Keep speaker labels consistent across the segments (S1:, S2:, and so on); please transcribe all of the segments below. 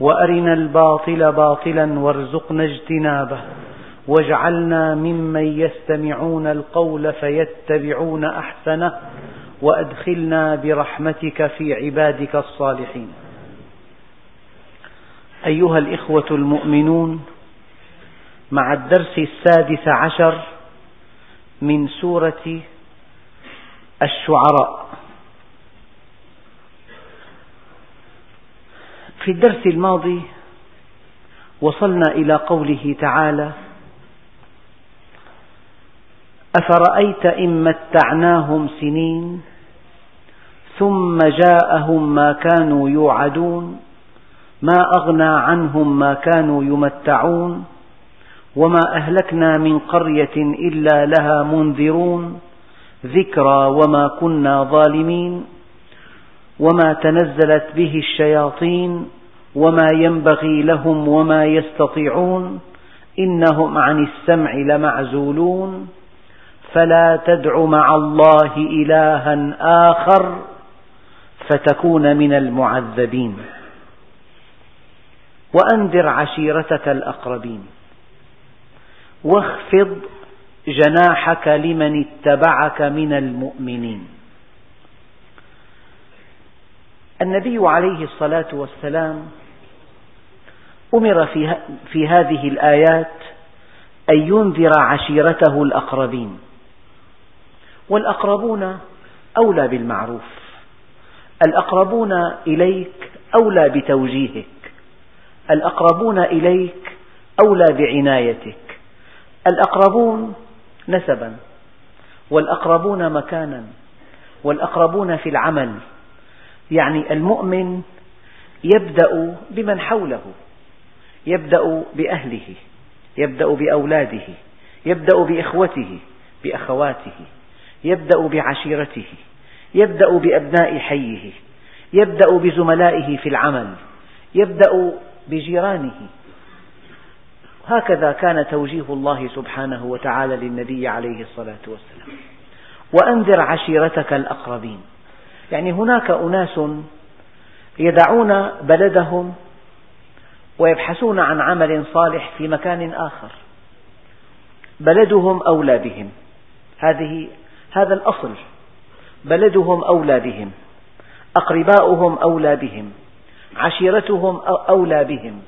S1: وأرنا الباطل باطلا وارزقنا اجتنابه. واجعلنا ممن يستمعون القول فيتبعون أحسنه. وأدخلنا برحمتك في عبادك الصالحين. أيها الإخوة المؤمنون مع الدرس السادس عشر من سورة الشعراء في الدرس الماضي وصلنا إلى قوله تعالى: أفرأيت إن متعناهم سنين ثم جاءهم ما كانوا يوعدون ما أغنى عنهم ما كانوا يمتعون وما أهلكنا من قرية إلا لها منذرون ذكرى وما كنا ظالمين وما تنزلت به الشياطين وما ينبغي لهم وما يستطيعون إنهم عن السمع لمعزولون فلا تدع مع الله إلها آخر فتكون من المعذبين. وأنذر عشيرتك الأقربين. واخفض جناحك لمن اتبعك من المؤمنين. النبي عليه الصلاة والسلام أمر في, هذه الآيات أن ينذر عشيرته الأقربين والأقربون أولى بالمعروف الأقربون إليك أولى بتوجيهك الأقربون إليك أولى بعنايتك الأقربون نسبا والأقربون مكانا والأقربون في العمل. يعني المؤمن يبدأ بمن حوله يبدأ بأهله يبدأ بأولاده يبدأ بإخوته بأخواته يبدأ بعشيرته يبدأ بأبناء حيه يبدأ بزملائه في العمل يبدأ بجيرانه. هكذا كان توجيه الله سبحانه وتعالى للنبي عليه الصلاة والسلام. وأنذر عشيرتك الأقربين. يعني هناك أناس يدعون بلدهم ويبحثون عن عمل صالح في مكان آخر. بلدهم أولى بهم هذه هذا الأصل. بلدهم أولى بهم أقرباؤهم أولى بهم عشيرتهم أولى بهم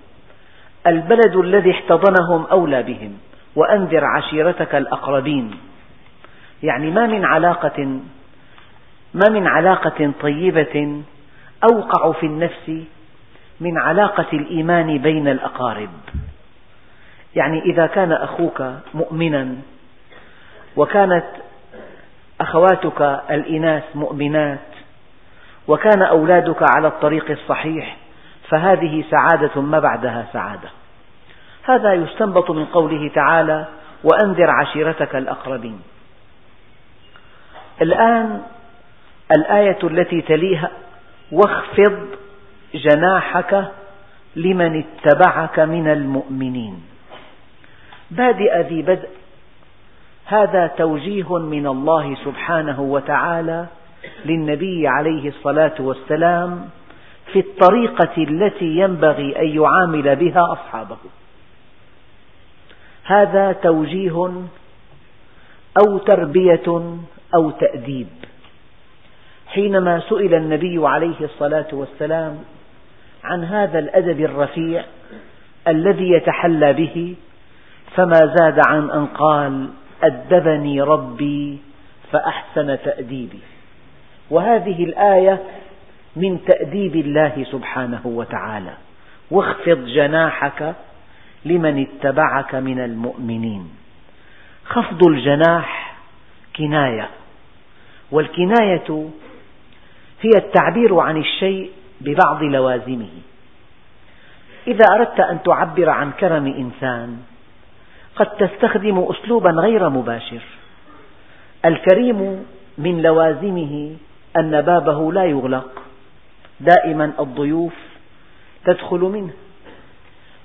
S1: البلد الذي احتضنهم أولى بهم وأنذر عشيرتك الأقربين. يعني ما من علاقة ما من علاقة طيبة أوقع في النفس من علاقة الإيمان بين الأقارب. يعني إذا كان أخوك مؤمنا وكانت أخواتك الإناث مؤمنات وكان أولادك على الطريق الصحيح فهذه سعادة ما بعدها سعادة. هذا يستنبط من قوله تعالى وأنذر عشيرتك الأقربين. الآن الآية التي تليها واخفض جناحك لمن اتبعك من المؤمنين. بادئ ذي بدء. هذا توجيه من الله سبحانه وتعالى للنبي عليه الصلاة والسلام في الطريقة التي ينبغي أن يعامل بها أصحابه. هذا توجيه أو تربية أو تأديب. حينما سئل النبي عليه الصلاة والسلام عن هذا الأدب الرفيع الذي يتحلى به فما زاد عن أن قال أدبني ربي فأحسن تأديبي. وهذه الآية من تأديب الله سبحانه وتعالى. واخفض جناحك لمن اتبعك من المؤمنين. خفض الجناح كناية والكناية هي التعبير عن الشيء ببعض لوازمه. إذا أردت أن تعبر عن كرم إنسان قد تستخدم أسلوبا غير مباشر. الكريم من لوازمه أن بابه لا يغلق دائما الضيوف تدخل منه.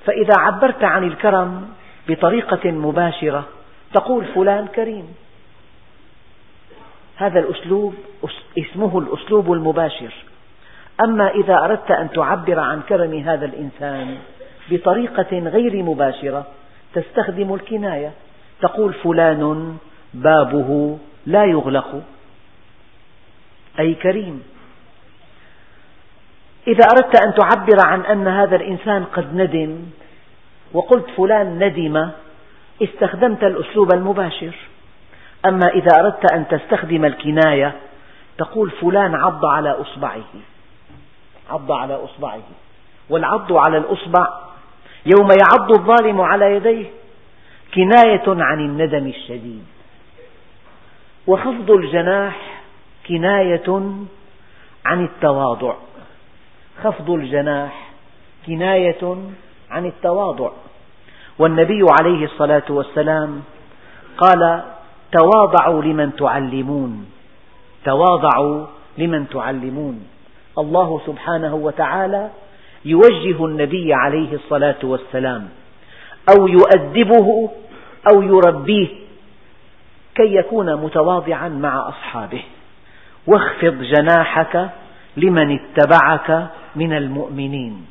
S1: فإذا عبرت عن الكرم بطريقة مباشرة تقول فلان كريم. هذا الأسلوب اسمه الأسلوب المباشر. أما إذا أردت أن تعبر عن كرم هذا الإنسان بطريقة غير مباشرة تستخدم الكناية. تقول فلان بابه لا يغلق. أي كريم. إذا أردت أن تعبر عن أن هذا الإنسان قد ندم وقلت فلان ندم استخدمت الأسلوب المباشر. أما إذا أردت أن تستخدم الكناية تقول فلان عض على أصبعه. عض على أصبعه. والعض على الأصبع يوم يعض الظالم على يديه كناية عن الندم الشديد. وخفض الجناح كناية عن التواضع. خفض الجناح كناية عن التواضع. والنبي عليه الصلاة والسلام قال تواضعوا لمن تعلمون. تواضعوا لمن تعلمون. الله سبحانه وتعالى يوجه النبي عليه الصلاة والسلام أو يؤدبه أو يربيه كي يكون متواضعا مع أصحابه. واخفض جناحك لمن اتبعك من المؤمنين.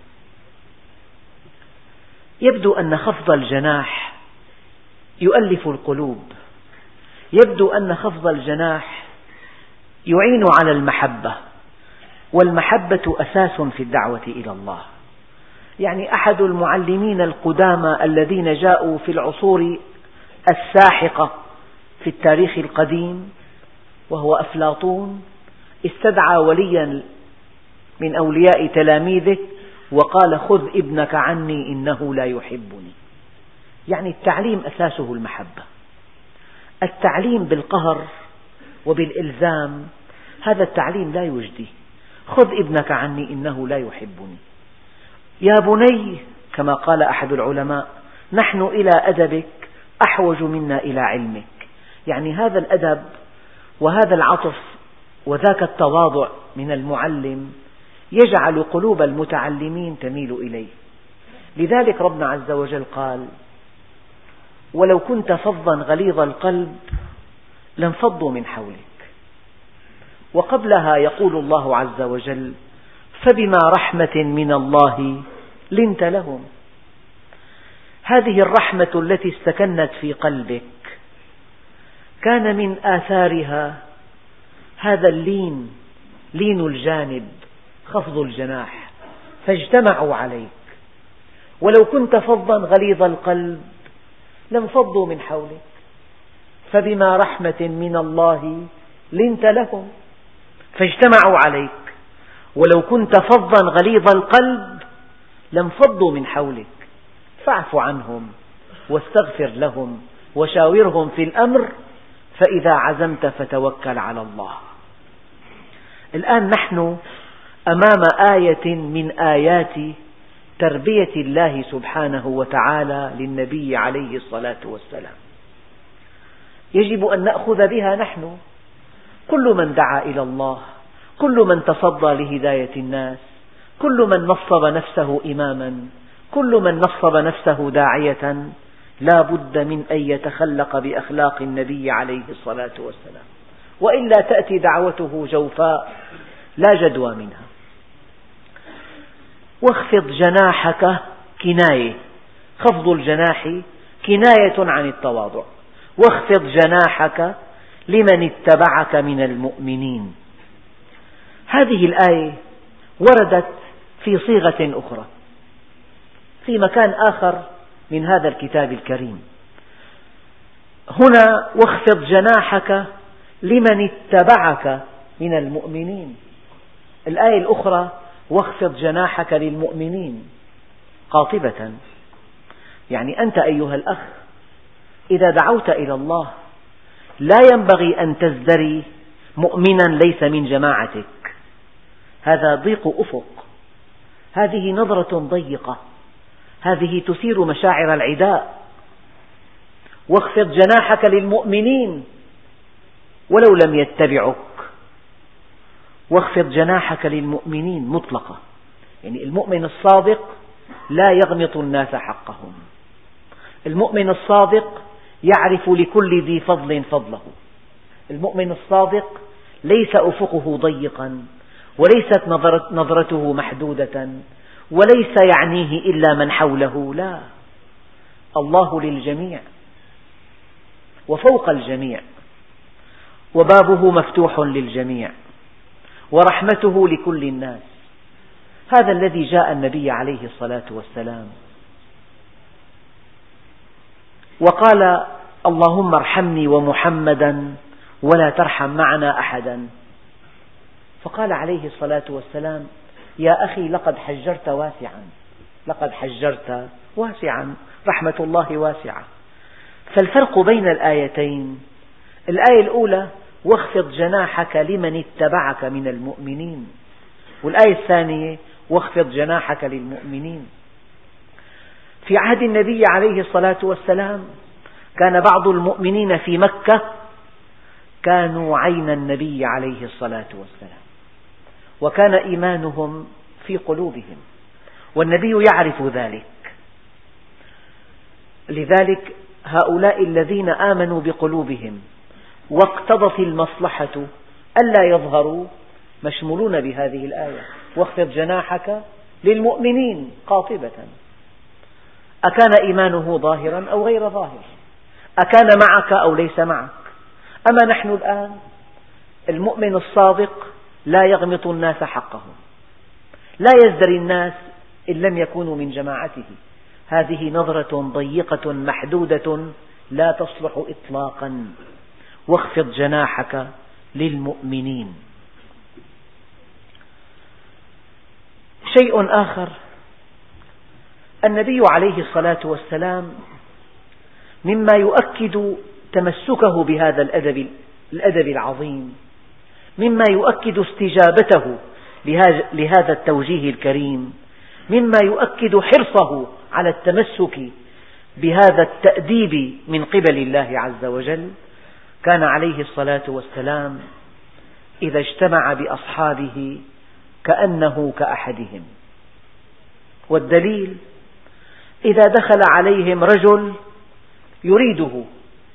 S1: يبدو أن خفض الجناح يؤلف القلوب. يبدو أن خفض الجناح يعين على المحبة والمحبة أساس في الدعوة إلى الله. يعني أحد المعلمين القدامى الذين جاءوا في العصور الساحقة في التاريخ القديم وهو أفلاطون استدعى وليا من أولياء تلاميذه وقال خذ ابنك عني إنه لا يحبني. يعني التعليم أساسه المحبة. التعليم بالقهر وبالإلزام هذا التعليم لا يجدي. خذ ابنك عني إنه لا يحبني. يا بني كما قال أحد العلماء نحن إلى أدبك أحوج منا إلى علمك. يعني هذا الأدب وهذا العطف وذاك التواضع من المعلم يجعل قلوب المتعلمين تميل إليه. لذلك ربنا عز وجل قال ولو كنت فظا غليظ القلب لانفضوا من حولك. وقبلها يقول الله عز وجل فبما رحمة من الله لنت لهم. هذه الرحمة التي استكنت في قلبك كان من آثارها هذا اللين لين الجانب خفض الجناح فاجتمعوا عليك. ولو كنت فظا غليظ القلب لانفضوا من حولك. فبما رحمة من الله لنت لهم. فاجتمعوا عليك. ولو كنت فظا غليظ القلب لانفضوا من حولك. فاعف عنهم واستغفر لهم وشاورهم في الأمر. فإذا عزمت فتوكل على الله. الآن نحن أمام آية من آيات تربية الله سبحانه وتعالى للنبي عليه الصلاة والسلام. يجب أن نأخذ بها نحن. كل من دعا إلى الله كل من تصدى لهداية الناس كل من نصب نفسه إماما كل من نصب نفسه داعية لا بد من أن يتخلق بأخلاق النبي عليه الصلاة والسلام. وإلا تأتي دعوته جوفاء لا جدوى منها. واخفض جناحك كناية. خفض الجناح كناية عن التواضع. واخفض جناحك لمن اتبعك من المؤمنين. هذه الآية وردت في صيغة أخرى في مكان آخر من هذا الكتاب الكريم. هنا واخفض جناحك لمن اتبعك من المؤمنين. الآية الأخرى واخفض جناحك للمؤمنين قاطبة. يعني أنت أيها الأخ إذا دعوت إلى الله لا ينبغي أن تزدري مؤمنا ليس من جماعتك. هذا ضيق أفق. هذه نظرة ضيقة. هذه تثير مشاعر العداء. واخفض جناحك للمؤمنين ولو لم يتبعك واخفض جناحك للمؤمنين مطلقة. يعني المؤمن الصادق لا يغمط الناس حقهم. المؤمن الصادق يعرف لكل ذي فضل فضله. المؤمن الصادق ليس أفقه ضيقا وليست نظرته محدودة وليس يعنيه إلا من حوله. لا. الله للجميع وفوق الجميع وبابه مفتوح للجميع. ورحمته لكل الناس. هذا الذي جاء النبي عليه الصلاة والسلام. وقال اللهم ارحمني ومحمدا ولا ترحم معنا أحدا. فقال عليه الصلاة والسلام يا أخي لقد حجرت واسعا. لقد حجرت واسعا رحمة الله واسعة. فالفرق بين الآيتين. الآية الأولى واخفض جناحك لمن اتبعك من المؤمنين. والآية الثانية واخفض جناحك للمؤمنين. في عهد النبي عليه الصلاة والسلام كان بعض المؤمنين في مكة كانوا عين النبي عليه الصلاة والسلام وكان إيمانهم في قلوبهم والنبي يعرف ذلك. لذلك هؤلاء الذين آمنوا بقلوبهم واقتضت المصلحة ألا يظهروا مشمولون بهذه الآية. واخفض جناحك للمؤمنين قاطبة. أكان إيمانه ظاهرا أو غير ظاهر؟ أكان معك أو ليس معك؟ أما نحن الآن؟ المؤمن الصادق لا يغمط الناس حقهم. لا يزدري الناس إن لم يكونوا من جماعته. هذه نظرة ضيقة محدودة لا تصلح إطلاقا. واخفض جناحك للمؤمنين. شيء آخر. النبي عليه الصلاة والسلام مما يؤكد تمسكه بهذا الأدب, الأدب العظيم مما يؤكد استجابته لهذا التوجيه الكريم مما يؤكد حرصه على التمسك بهذا التأديب من قبل الله عز وجل. كان عليه الصلاة والسلام إذا اجتمع بأصحابه كأنه كأحدهم. والدليل إذا دخل عليهم رجل يريده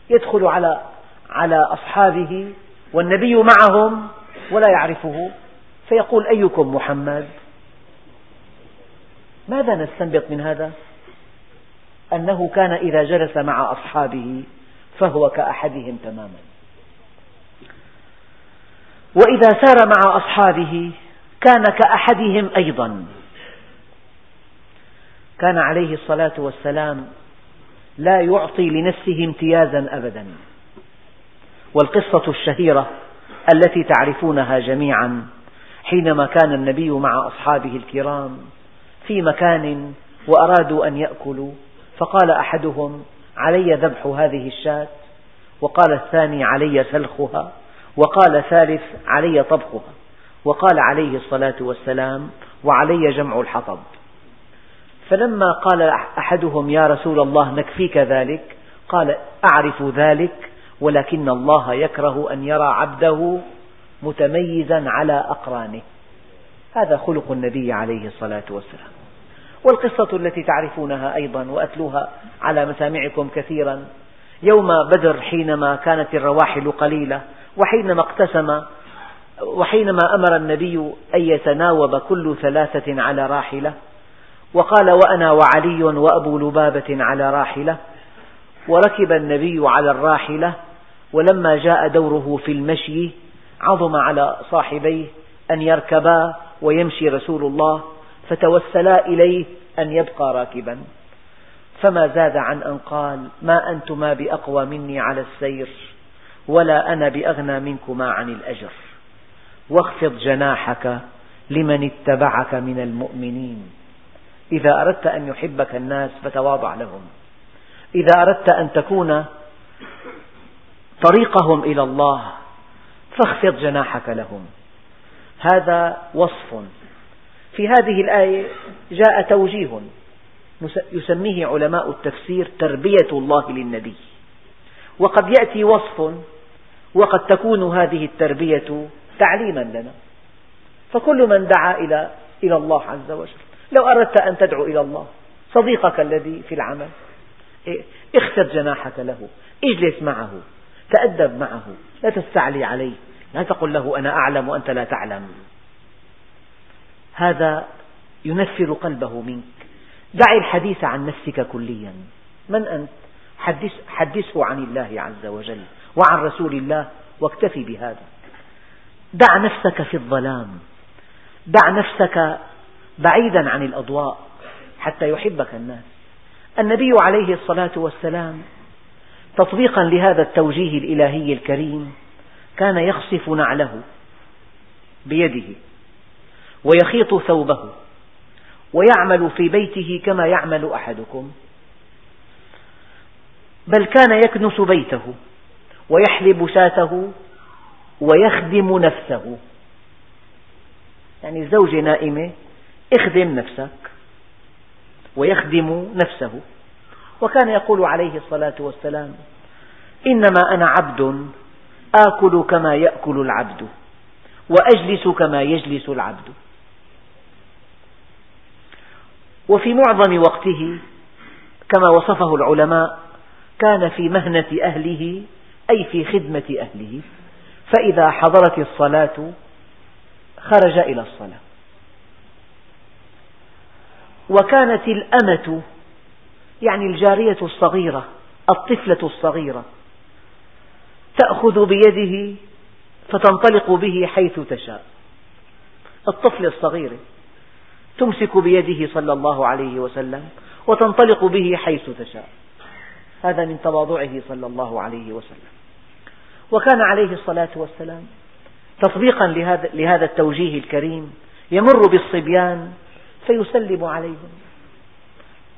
S1: يدخل على على أصحابه والنبي معهم ولا يعرفه فيقول أيكم محمد؟ ماذا نستنبط من هذا؟ أنه كان إذا جلس مع أصحابه فهو كأحدهم تماما. وإذا سار مع أصحابه كان كأحدهم أيضا. كان عليه الصلاة والسلام لا يعطي لنفسه امتيازا أبدا. والقصة الشهيرة التي تعرفونها جميعا حينما كان النبي مع أصحابه الكرام في مكان وأرادوا أن يأكلوا فقال أحدهم علي ذبح هذه الشاة وقال الثاني علي سلخها وقال ثالث علي طبخها وقال عليه الصلاة والسلام وعلي جمع الحطب. فلما قال أحدهم يا رسول الله نكفيك ذلك قال أعرف ذلك ولكن الله يكره أن يرى عبده متميزا على أقرانه. هذا خلق النبي عليه الصلاة والسلام. والقصة التي تعرفونها أيضا وأتلوها على مسامعكم كثيرا. يوم بدر حينما كانت الرواحل قليلة وحينما اقتسم وحينما أمر النبي أن يتناوب كل ثلاثة على راحلة وقال وأنا وعلي وأبو لبابة على راحلة وركب النبي على الراحلة ولما جاء دوره في المشي عظم على صاحبيه أن يركبا ويمشي رسول الله فتوسلا إليه أن يبقى راكبا. فما زاد عن أن قال ما أنتما بأقوى مني على السير ولا أنا بأغنى منكما عن الأجر. واخفض جناحك لمن اتبعك من المؤمنين. إذا أردت أن يحبك الناس فتواضع لهم. إذا أردت أن تكون طريقهم إلى الله فاخفض جناحك لهم. هذا وصف في هذه الآية جاء توجيه يسميه علماء التفسير تربية الله للنبي. وقد يأتي وصف وقد تكون هذه التربية تعليما لنا. فكل من دعا إلى إلى الله عز وجل. لو أردت أن تدعو إلى الله صديقك الذي في العمل اخفض جناحك له اجلس معه تأدب معه لا تستعلي عليه لا تقل له أنا أعلم وأنت لا تعلم. هذا ينفر قلبه منك. دع الحديث عن نفسك كليا. من أنت؟ حدث حدثه عن الله عز وجل وعن رسول الله واكتفي بهذا. دع نفسك في الظلام. دع نفسك بعيدا عن الأضواء حتى يحبك الناس. النبي عليه الصلاة والسلام تطبيقا لهذا التوجيه الإلهي الكريم كان يخصف نعله بيده. ويخيط ثوبه ويعمل في بيته كما يعمل أحدكم. بل كان يكنس بيته ويحلب شاته ويخدم نفسه. يعني الزوجة نائمة اخدم نفسك ويخدم نفسه. وكان يقول عليه الصلاة والسلام إنما أنا عبد آكل كما يأكل العبد وأجلس كما يجلس العبد. وفي معظم وقته كما وصفه العلماء كان في مهنة أهله أي في خدمة أهله. فإذا حضرت الصلاة خرج إلى الصلاة. وكانت الأمة يعني الجارية الصغيرة الطفلة الصغيرة تأخذ بيده فتنطلق به حيث تشاء. الطفلة الصغيرة تمسك بيده صلى الله عليه وسلم وتنطلق به حيث تشاء. هذا من تواضعه صلى الله عليه وسلم. وكان عليه الصلاة والسلام تطبيقا لهذا, التوجيه الكريم يمر بالصبيان فيسلم عليهم.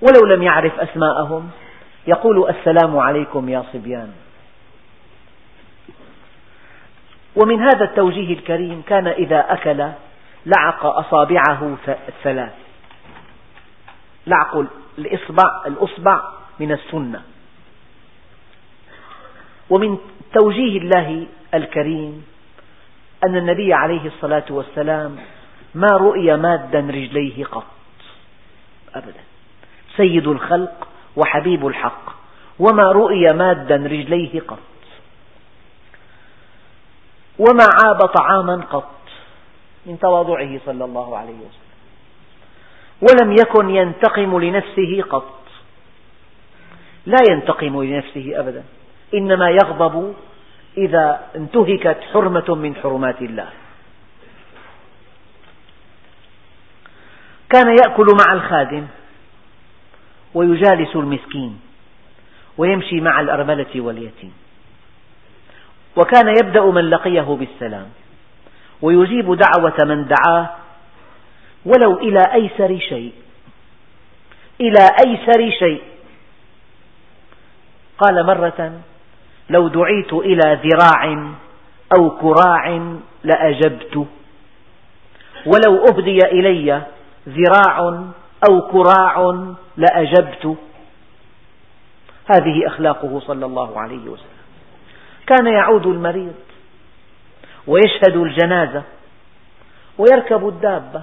S1: ولو لم يعرف أسماءهم يقول السلام عليكم يا صبيان. ومن هذا التوجيه الكريم كان إذا أكل لعق أصابعه الثلاث لعق الإصبع, الأصبع من السنة. ومن توجيه الله الكريم أن النبي عليه الصلاة والسلام ما رؤي مادا رجليه قط. أبدا. سيد الخلق وحبيب الحق. وما رؤي مادا رجليه قط. وما عاب طعاما قط. من تواضعه صلى الله عليه وسلم. ولم يكن ينتقم لنفسه قط. لا ينتقم لنفسه أبدا. إنما يغضب إذا انتهكت حرمة من حرمات الله. كان يأكل مع الخادم ويجالس المسكين ويمشي مع الأرملة واليتيم. وكان يبدأ من لقيه بالسلام. ويجيب دعوة من دعاه ولو إلى أيسر شيء. إلى أيسر شيء. قال مرة لو دعيت إلى ذراع أو كراع لأجبت. ولو أهدي إلي ذراع أو كراع لأجبت. هذه أخلاقه صلى الله عليه وسلم. كان يعود المريض. ويشهد الجنازة ويركب الدابة.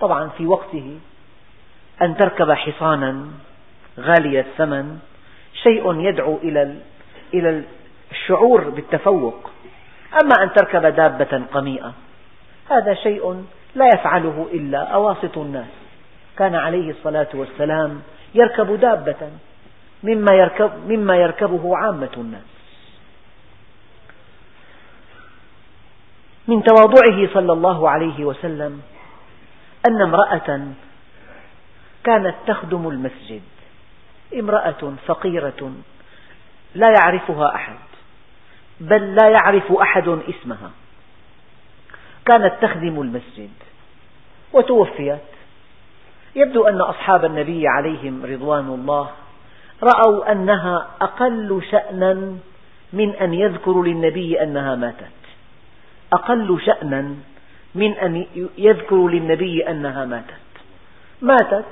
S1: طبعا في وقته أن تركب حصانا غالي الثمن شيء يدعو إلى الشعور بالتفوق. أما أن تركب دابة قميئة هذا شيء لا يفعله إلا أواسط الناس. كان عليه الصلاة والسلام يركب دابة مما, يركب مما يركبه عامة الناس. من تواضعه صلى الله عليه وسلم أن امرأة كانت تخدم المسجد. امرأة فقيرة لا يعرفها أحد بل لا يعرف أحد اسمها. كانت تخدم المسجد وتوفيت. يبدو أن أصحاب النبي عليهم رضوان الله رأوا أنها أقل شأنا من أن يذكروا للنبي أنها ماتت. أقل شأنا من أن يذكروا للنبي أنها ماتت. ماتت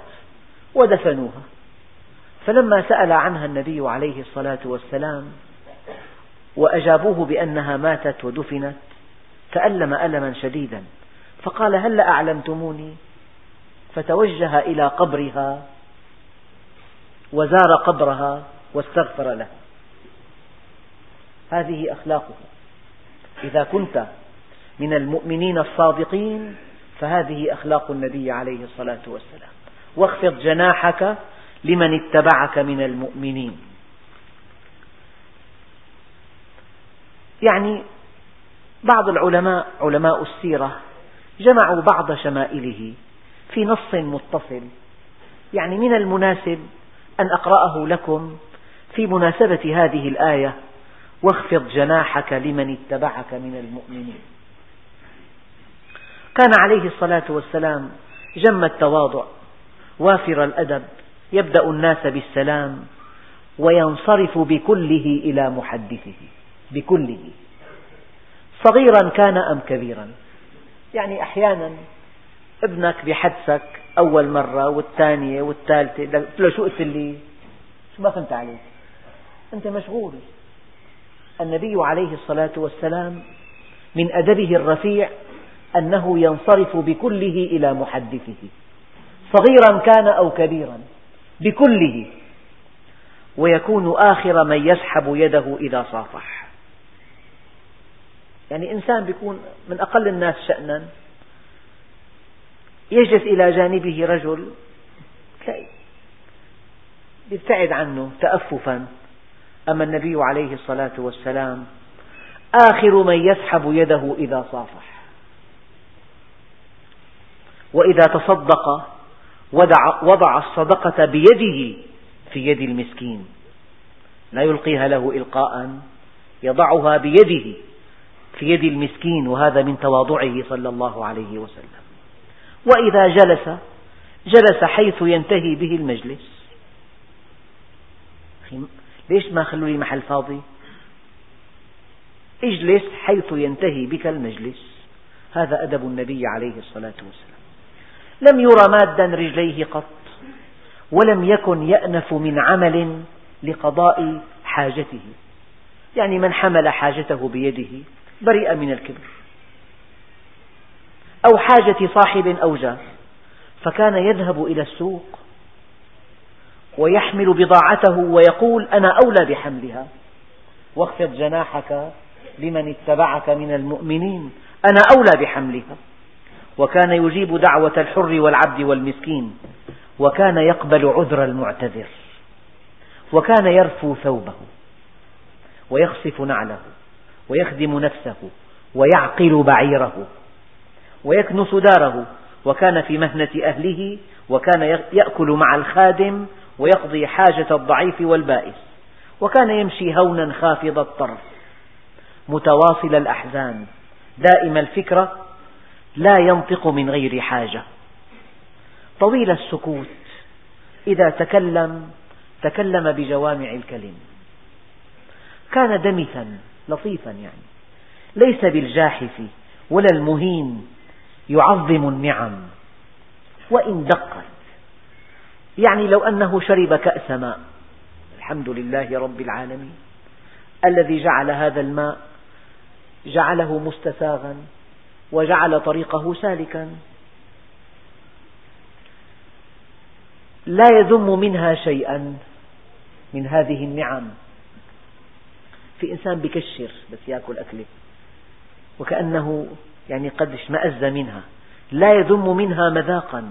S1: ودفنوها. فلما سأل عنها النبي عليه الصلاة والسلام وأجابوه بأنها ماتت ودفنت تألم ألما شديدا. فقال هل أعلمتموني فتوجه إلى قبرها وزار قبرها واستغفر له. هذه أخلاقه إذا كنت من المؤمنين الصادقين فهذه أخلاق النبي عليه الصلاة والسلام. واخفض جناحك لمن اتبعك من المؤمنين. يعني بعض العلماء علماء السيرة جمعوا بعض شمائله في نص متصل. يعني من المناسب أن أقرأه لكم في مناسبة هذه الآية واخفض جناحك لمن اتبعك من المؤمنين. كان عليه الصلاة والسلام جم التواضع وافر الأدب يبدأ الناس بالسلام وينصرف بكله إلى محدثه بكله. صغيرا كان أم كبيرا؟ يعني أحيانا ابنك بحدثك أول مرة والثانية والثالثة قلت له شو قلت لي؟ شو ما فهمت عليك. أنت مشغول. النبي عليه الصلاة والسلام من أدبه الرفيع أنه ينصرف بكله إلى محدثه. صغيرا كان أو كبيرا بكله. ويكون آخر من يسحب يده إذا صافح. يعني إنسان بيكون من أقل الناس شأنا. يجلس إلى جانبه رجل يبتعد عنه تأففا. أما النبي عليه الصلاة والسلام آخر من يسحب يده إذا صافح. وإذا تصدق وضع الصدقة بيده في يد المسكين. لا يلقيها له إلقاء يضعها بيده في يد المسكين وهذا من تواضعه صلى الله عليه وسلم. وإذا جلس جلس حيث ينتهي به المجلس. ليش ما خلوا لي محل فاضي؟ اجلس حيث ينتهي بك المجلس. هذا أدب النبي عليه الصلاة والسلام. لم ير مادا رجليه قط ولم يكن يأنف من عمل لقضاء حاجته. يعني من حمل حاجته بيده برئ من الكبر. أو حاجة صاحب أو جار فكان يذهب إلى السوق ويحمل بضاعته ويقول أنا أولى بحملها. واخفض جناحك لمن اتبعك من المؤمنين أنا أولى بحملها. وكان يجيب دعوة الحر والعبد والمسكين وكان يقبل عذر المعتذر وكان يرفو ثوبه ويخصف نعله ويخدم نفسه ويعقل بعيره ويكنس داره وكان في مهنة أهله وكان يأكل مع الخادم ويقضي حاجة الضعيف والبائس وكان يمشي هونا خافض الطرف متواصل الأحزان دائم الفكرة لا ينطق من غير حاجة. طويل السكوت. إذا تكلم تكلم بجوامع الكلم. كان دمثا لطيفا يعني. ليس بالجاحف ولا المهين يعظم النعم. وإن دقت. يعني لو أنه شرب كأس ماء. الحمد لله رب العالمين. الذي جعل هذا الماء جعله مستساغا. وجعل طريقه سالكا. لا يذم منها شيئا من هذه النعم. في إنسان بكشر بس يأكل أكلة وكأنه يعني قد اشمأز منها. لا يذم منها مذاقا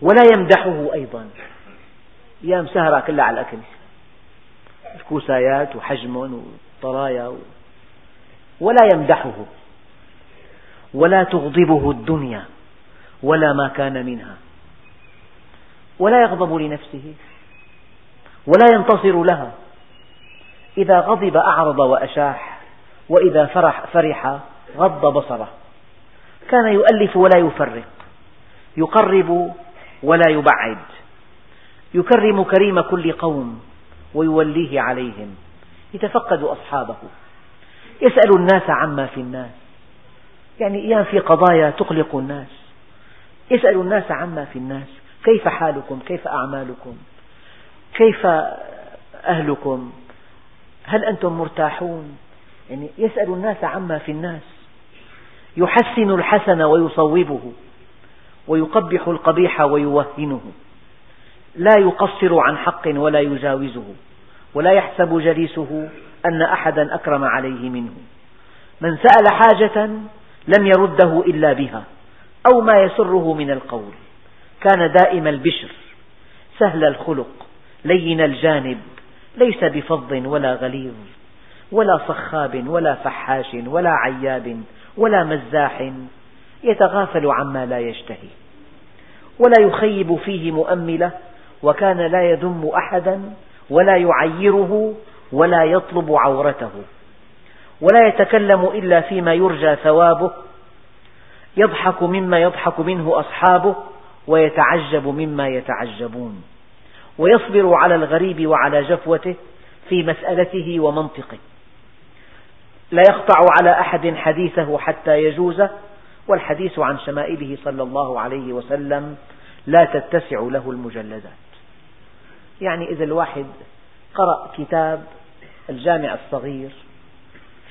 S1: ولا يمدحه أيضا. أيام سهرة كلها على الأكل. الكوسايات وحجم وطرايا ولا يمدحه. ولا تغضبه الدنيا ولا ما كان منها. ولا يغضب لنفسه ولا ينتصر لها. إذا غضب أعرض وأشاح وإذا فرح, فرح غض بصره. كان يؤلف ولا يفرق يقرب ولا يبعد يكرم كريم كل قوم ويوليه عليهم. يتفقد أصحابه يسأل الناس عما في الناس. يعني أيام في قضايا تقلق الناس. يسأل الناس عما في الناس. كيف حالكم؟ كيف أعمالكم؟ كيف أهلكم؟ هل أنتم مرتاحون؟ يعني يسأل الناس عما في الناس. يحسن الحسن ويصوبه ويقبح القبيح ويوهنه. لا يقصر عن حق ولا يجاوزه ولا يحسب جليسه أن أحدا أكرم عليه منه. من سأل حاجة لم يرده إلا بها أو ما يسره من القول. كان دائم البشر سهل الخلق لين الجانب ليس بفظ ولا غليظ ولا صخاب ولا فحاش ولا عياب ولا مزاح يتغافل عما لا يشتهي. ولا يخيب فيه مؤملة وكان لا يذم أحدا ولا يعيره ولا يطلب عورته. ولا يتكلم إلا فيما يرجى ثوابه يضحك مما يضحك منه أصحابه ويتعجب مما يتعجبون ويصبر على الغريب وعلى جفوته في مسألته ومنطقه. لا يقطع على أحد حديثه حتى يجوزه والحديث عن شمائله صلى الله عليه وسلم لا تتسع له المجلدات. يعني إذا الواحد قرأ كتاب الجامع الصغير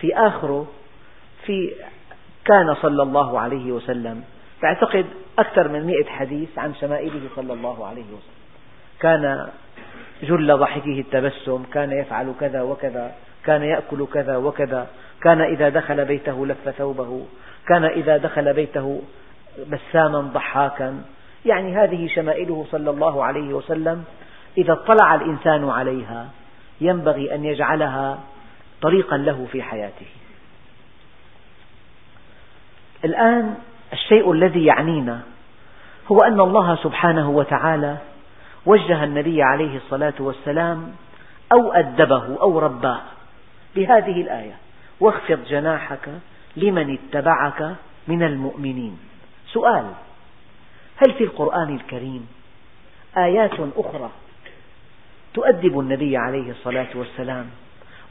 S1: في آخره في كان صلى الله عليه وسلم. تعتقد أكثر من مئة حديث عن شمائله صلى الله عليه وسلم. كان جل ضحكه التبسم كان يفعل كذا وكذا كان يأكل كذا وكذا كان إذا دخل بيته لف ثوبه كان إذا دخل بيته بساما ضحاكا. يعني هذه شمائله صلى الله عليه وسلم إذا اطلع الإنسان عليها ينبغي أن يجعلها طريقا له في حياته. الآن الشيء الذي يعنينا هو أن الله سبحانه وتعالى وجه النبي عليه الصلاة والسلام أو أدبه أو رباه بهذه الآية. واخفض جناحك لمن اتبعك من المؤمنين. سؤال هل في القرآن الكريم آيات أخرى تؤدب النبي عليه الصلاة والسلام؟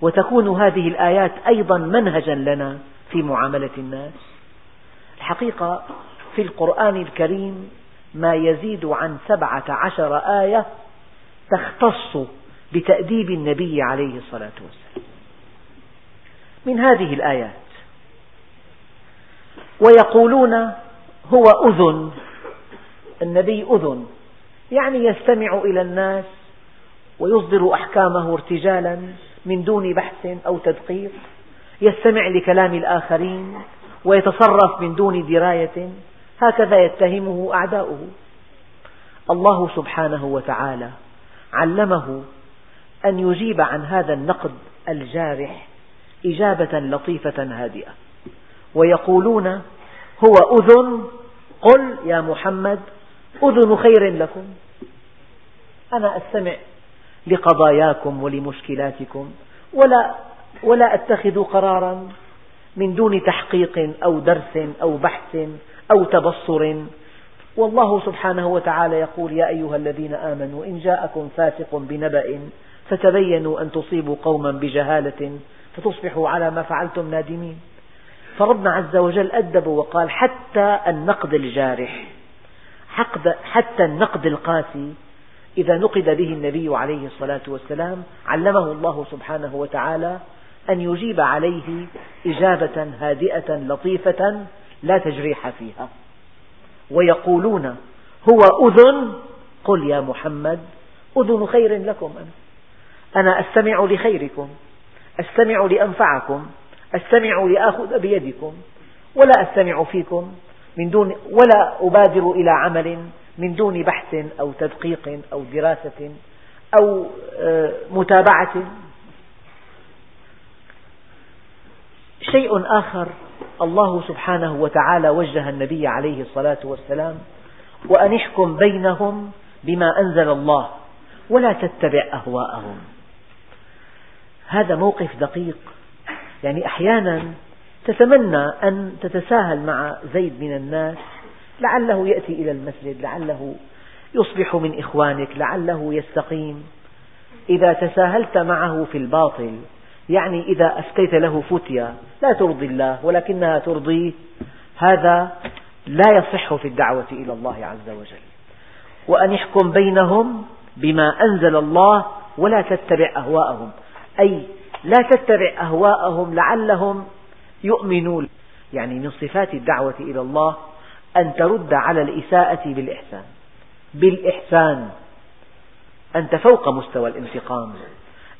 S1: وتكون هذه الآيات أيضا منهجا لنا في معاملة الناس. الحقيقة في القرآن الكريم ما يزيد عن سبعة عشر آية تختص بتأديب النبي عليه الصلاة والسلام. من هذه الآيات ويقولون هو أذن النبي أذن يعني يستمع إلى الناس ويصدر أحكامه ارتجالا. من دون بحث أو تدقيق يستمع لكلام الآخرين ويتصرف من دون دراية هكذا يتهمه أعداؤه. الله سبحانه وتعالى علمه أن يجيب عن هذا النقد الجارح إجابة لطيفة هادئة. ويقولون هو أذن قل يا محمد أذن خير لكم. أنا أستمع لقضاياكم ولمشكلاتكم ولا ولا أتخذ قرارا من دون تحقيق أو درس أو بحث أو تبصر. والله سبحانه وتعالى يقول يا أيها الذين آمنوا إن جاءكم فاسق بنبأ فتبينوا أن تصيبوا قوما بجهالة فتصبحوا على ما فعلتم نادمين. فربنا عز وجل أدب وقال حتى النقد الجارح حتى النقد القاسي إذا نقد به النبي عليه الصلاة والسلام علمه الله سبحانه وتعالى أن يجيب عليه إجابة هادئة لطيفة لا تجريح فيها. ويقولون هو أذن؟ قل يا محمد أذن خير لكم. أنا أنا أستمع لخيركم أستمع لأنفعكم أستمع لآخذ بيدكم ولا أستمع فيكم من دون ولا أبادر إلى عمل من دون بحث أو تدقيق أو دراسة أو آه، متابعة. شيء آخر الله سبحانه وتعالى وجه النبي عليه الصلاة والسلام وأن احكم بينهم بما أنزل الله ولا تتبع أهواءهم. هذا موقف دقيق. يعني أحيانا تتمنى أن تتساهل مع زيد من الناس لعله يأتي إلى المسجد لعله يصبح من إخوانك لعله يستقيم. إذا تساهلت معه في الباطل يعني إذا أفتيت له فتيا لا ترضي الله ولكنها ترضيه هذا لا يصح في الدعوة إلى الله عز وجل. وأن يحكم بينهم بما أنزل الله ولا تتبع أهواءهم. أي لا تتبع أهواءهم لعلهم يؤمنون. يعني من صفات الدعوة إلى الله أن ترد على الإساءة بالإحسان. بالإحسان. أنت فوق مستوى الانتقام.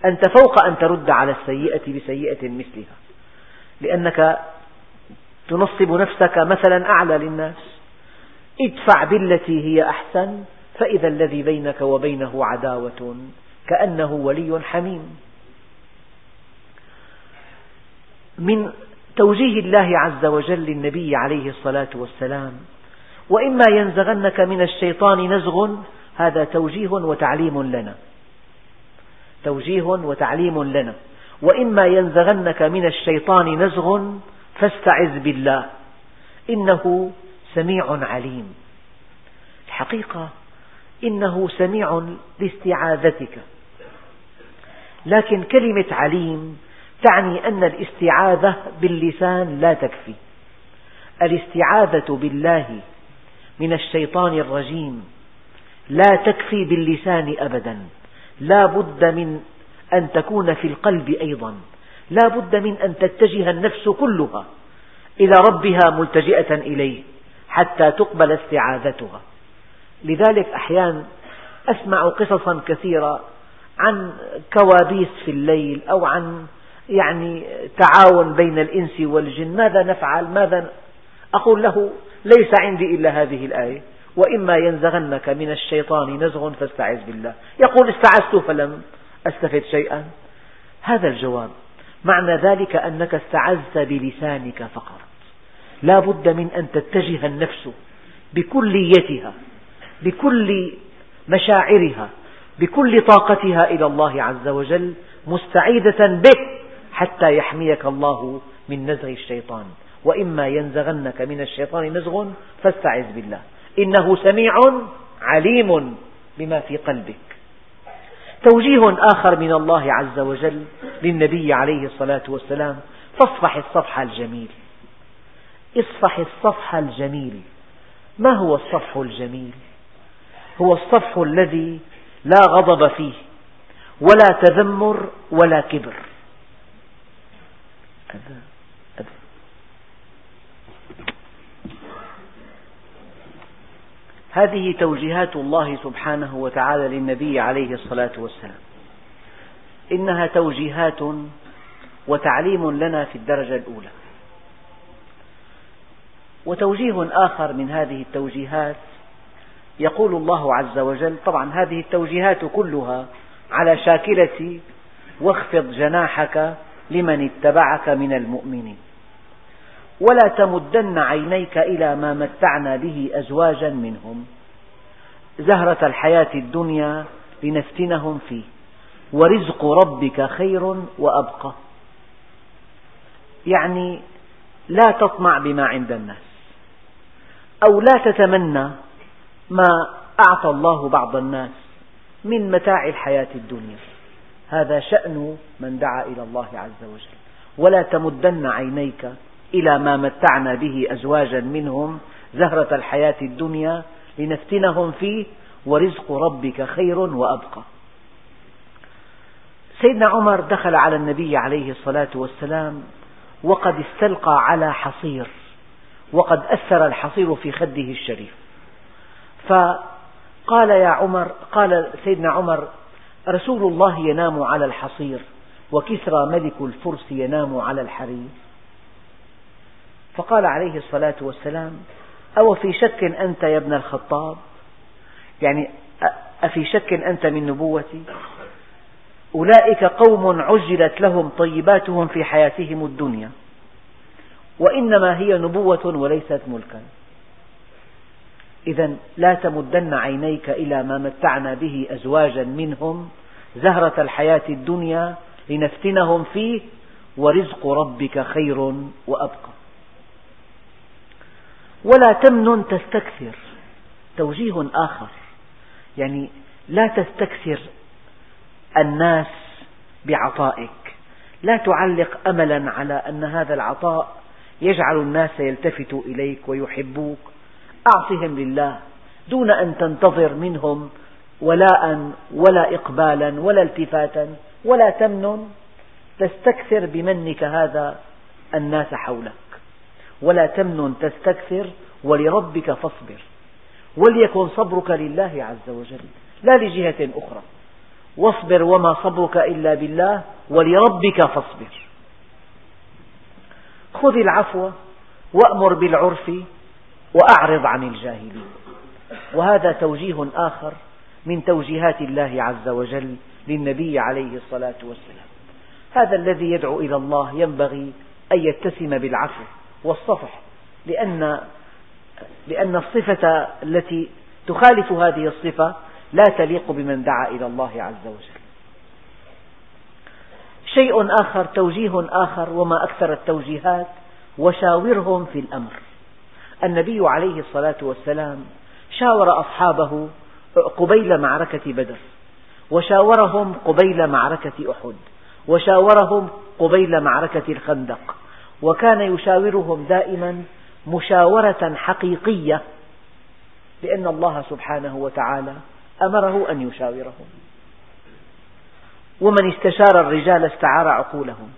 S1: أنت فوق أن ترد على السيئة بسيئة مثلها. لأنك تنصب نفسك مثلا أعلى للناس. ادفع بالتي هي أحسن. فإذا الذي بينك وبينه عداوة. كأنه ولي حميم. من توجيه الله عز وجل للنبي عليه الصلاة والسلام. وإما ينزغنك من الشيطان نزغ هذا توجيه وتعليم لنا. توجيه وتعليم لنا. وإما ينزغنك من الشيطان نزغ فاستعذ بالله. إنه سميع عليم. الحقيقة إنه سميع لاستعاذتك. لكن كلمة عليم تعني أن الاستعاذة باللسان لا تكفي. الاستعاذة بالله من الشيطان الرجيم لا تكفي باللسان أبدا. لا بد من أن تكون في القلب أيضا. لا بد من أن تتجه النفس كلها إلى ربها ملتجئة إليه حتى تقبل استعاذتها. لذلك أحيانا أسمع قصصا كثيرة عن كوابيس في الليل أو عن يعني تعاون بين الإنس والجن. ماذا نفعل؟ ماذا أقول له ليس عندي إلا هذه الآية. وإما ينزغنك من الشيطان نزغ فاستعذ بالله. يقول استعذت فلم أستفد شيئا. هذا الجواب. معنى ذلك أنك استعذت بلسانك فقط. لا بد من أن تتجه النفس بكليتها بكل مشاعرها بكل طاقتها إلى الله عز وجل مستعيذة به حتى يحميك الله من نزغ الشيطان. وإما ينزغنك من الشيطان نزغ فاستعذ بالله. إنه سميع عليم بما في قلبك. توجيه آخر من الله عز وجل للنبي عليه الصلاة والسلام. فاصفح الصفح الجميل. اصفح الصفح الجميل. ما هو الصفح الجميل؟ هو الصفح الذي لا غضب فيه. ولا تذمر ولا كبر. هذه توجيهات الله سبحانه وتعالى للنبي عليه الصلاة والسلام. إنها توجيهات وتعليم لنا في الدرجة الأولى. وتوجيه آخر من هذه التوجيهات يقول الله عز وجل طبعا هذه التوجيهات كلها على شاكلة واخفض جناحك لمن اتبعك من المؤمنين. ولا تمدن عينيك إلى ما متعنا به أزواجا منهم. زهرة الحياة الدنيا لنفتنهم فيه. ورزق ربك خير وأبقى. يعني لا تطمع بما عند الناس. أو لا تتمنى ما أعطى الله بعض الناس من متاع الحياة الدنيا. هذا شأن من دعا إلى الله عز وجل. ولا تمدن عينيك إلى ما متعنا به أزواجا منهم زهرة الحياة الدنيا لنفتنهم فيه ورزق ربك خير وأبقى. سيدنا عمر دخل على النبي عليه الصلاة والسلام وقد استلقى على حصير وقد أثر الحصير في خده الشريف. فقال يا عمر قال سيدنا عمر رسول الله ينام على الحصير وكسرى ملك الفرس ينام على الحرير. فقال عليه الصلاة والسلام أو في شك أنت يا ابن الخطاب؟ يعني أفي شك أنت من نبوتي؟ أولئك قوم عجلت لهم طيباتهم في حياتهم الدنيا وإنما هي نبوة وليست ملكا. إذا لا تمدن عينيك إلى ما متعنا به أزواجا منهم زهرة الحياة الدنيا لنفتنهم فيه ورزق ربك خير وأبقى. ولا تمنن تستكثر. توجيه آخر. يعني لا تستكثر الناس بعطائك. لا تعلق أملا على أن هذا العطاء يجعل الناس يلتفتوا إليك ويحبوك. أعطهم لله دون أن تنتظر منهم ولاء ولا إقبالا ولا التفاتا ولا تمن. تستكثر بمنك هذا الناس حولك. ولا تمن تستكثر ولربك فاصبر. وليكن صبرك لله عز وجل لا لجهة أخرى. واصبر وما صبرك إلا بالله ولربك فاصبر. خذ العفو وأمر بالعرف وأعرض عن الجاهلين. وهذا توجيه آخر من توجيهات الله عز وجل للنبي عليه الصلاة والسلام. هذا الذي يدعو إلى الله ينبغي أن يتسم بالعفو والصفح لأن, لأن الصفة التي تخالف هذه الصفة لا تليق بمن دعا إلى الله عز وجل. شيء آخر توجيه آخر وما أكثر التوجيهات وشاورهم في الأمر. النبي عليه الصلاة والسلام شاور أصحابه قبيل معركة بدر وشاورهم قبيل معركة أحد وشاورهم قبيل معركة الخندق وكان يشاورهم دائما مشاورة حقيقية لأن الله سبحانه وتعالى أمره أن يشاورهم. ومن استشار الرجال استعار عقولهم.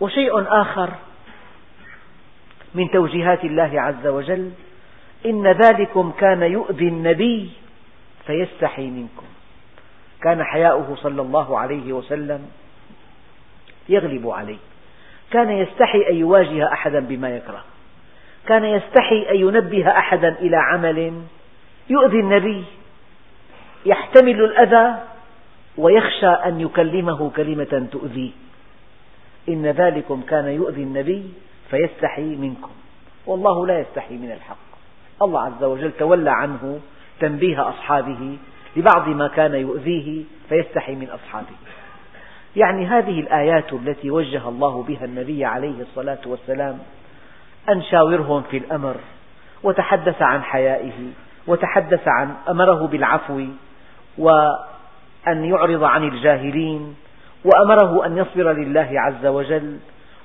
S1: وشيء آخر من توجيهات الله عز وجل إن ذلكم كان يؤذي النبي فيستحي منكم. كان حياؤه صلى الله عليه وسلم يغلب عليه. كان يستحي أن يواجه أحدا بما يكره. كان يستحي أن ينبه أحدا إلى عمل يؤذي النبي. يحتمل الأذى ويخشى أن يكلمه كلمة تؤذيه إن ذلكم كان يؤذي النبي فيستحي منكم. والله لا يستحي من الحق. الله عز وجل تولى عنه تنبيه أصحابه لبعض ما كان يؤذيه فيستحي من أصحابه. يعني هذه الآيات التي وجه الله بها النبي عليه الصلاة والسلام أن شاورهم في الأمر وتحدث عن حيائه وتحدث عن أمره بالعفو وأن يعرض عن الجاهلين وأمره أن يصبر لله عز وجل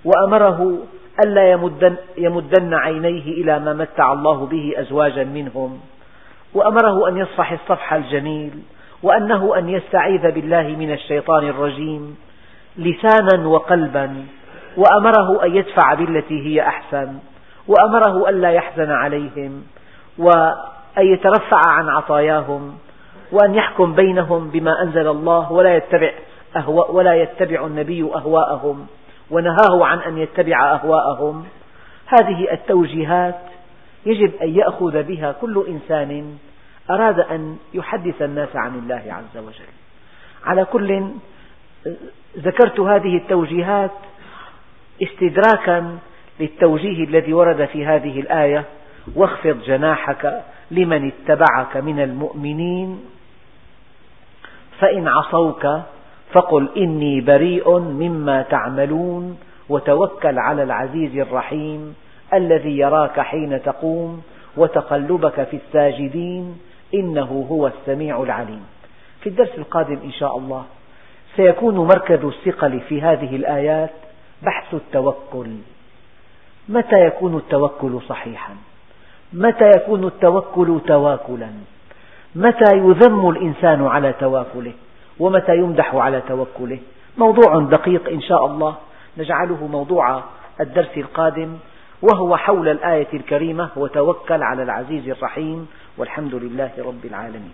S1: وأمره ألا يمدن, يمدن عينيه إلى ما متع الله به أزواجا منهم. وأمره أن يصفح الصفح الجميل وأنه أن يستعيذ بالله من الشيطان الرجيم لسانا وقلبا. وأمره أن يدفع بالتي هي أحسن. وأمره ألا يحزن عليهم. وأن يترفع عن عطاياهم. وأن يحكم بينهم بما أنزل الله ولا يتبع, أهواء ولا يتبع النبي أهواءهم. ونهاه عن أن يتبع أهواءهم. هذه التوجيهات يجب أن يأخذ بها كل إنسان أراد أن يحدث الناس عن الله عز وجل. على كل ذكرت هذه التوجيهات استدراكا للتوجيه الذي ورد في هذه الآية واخفض جناحك لمن اتبعك من المؤمنين فإن عصوك فقل إني بريء مما تعملون وتوكل على العزيز الرحيم الذي يراك حين تقوم وتقلبك في الساجدين إنه هو السميع العليم. في الدرس القادم إن شاء الله سيكون مركز الثقل في هذه الآيات بحث التوكل. متى يكون التوكل صحيحا؟ متى يكون التوكل تواكلا؟ متى يذم الإنسان على تواكله؟ ومتى يمدح على توكله. موضوع دقيق إن شاء الله. نجعله موضوع الدرس القادم وهو حول الآية الكريمة وتوكل على العزيز الرحيم والحمد لله رب العالمين.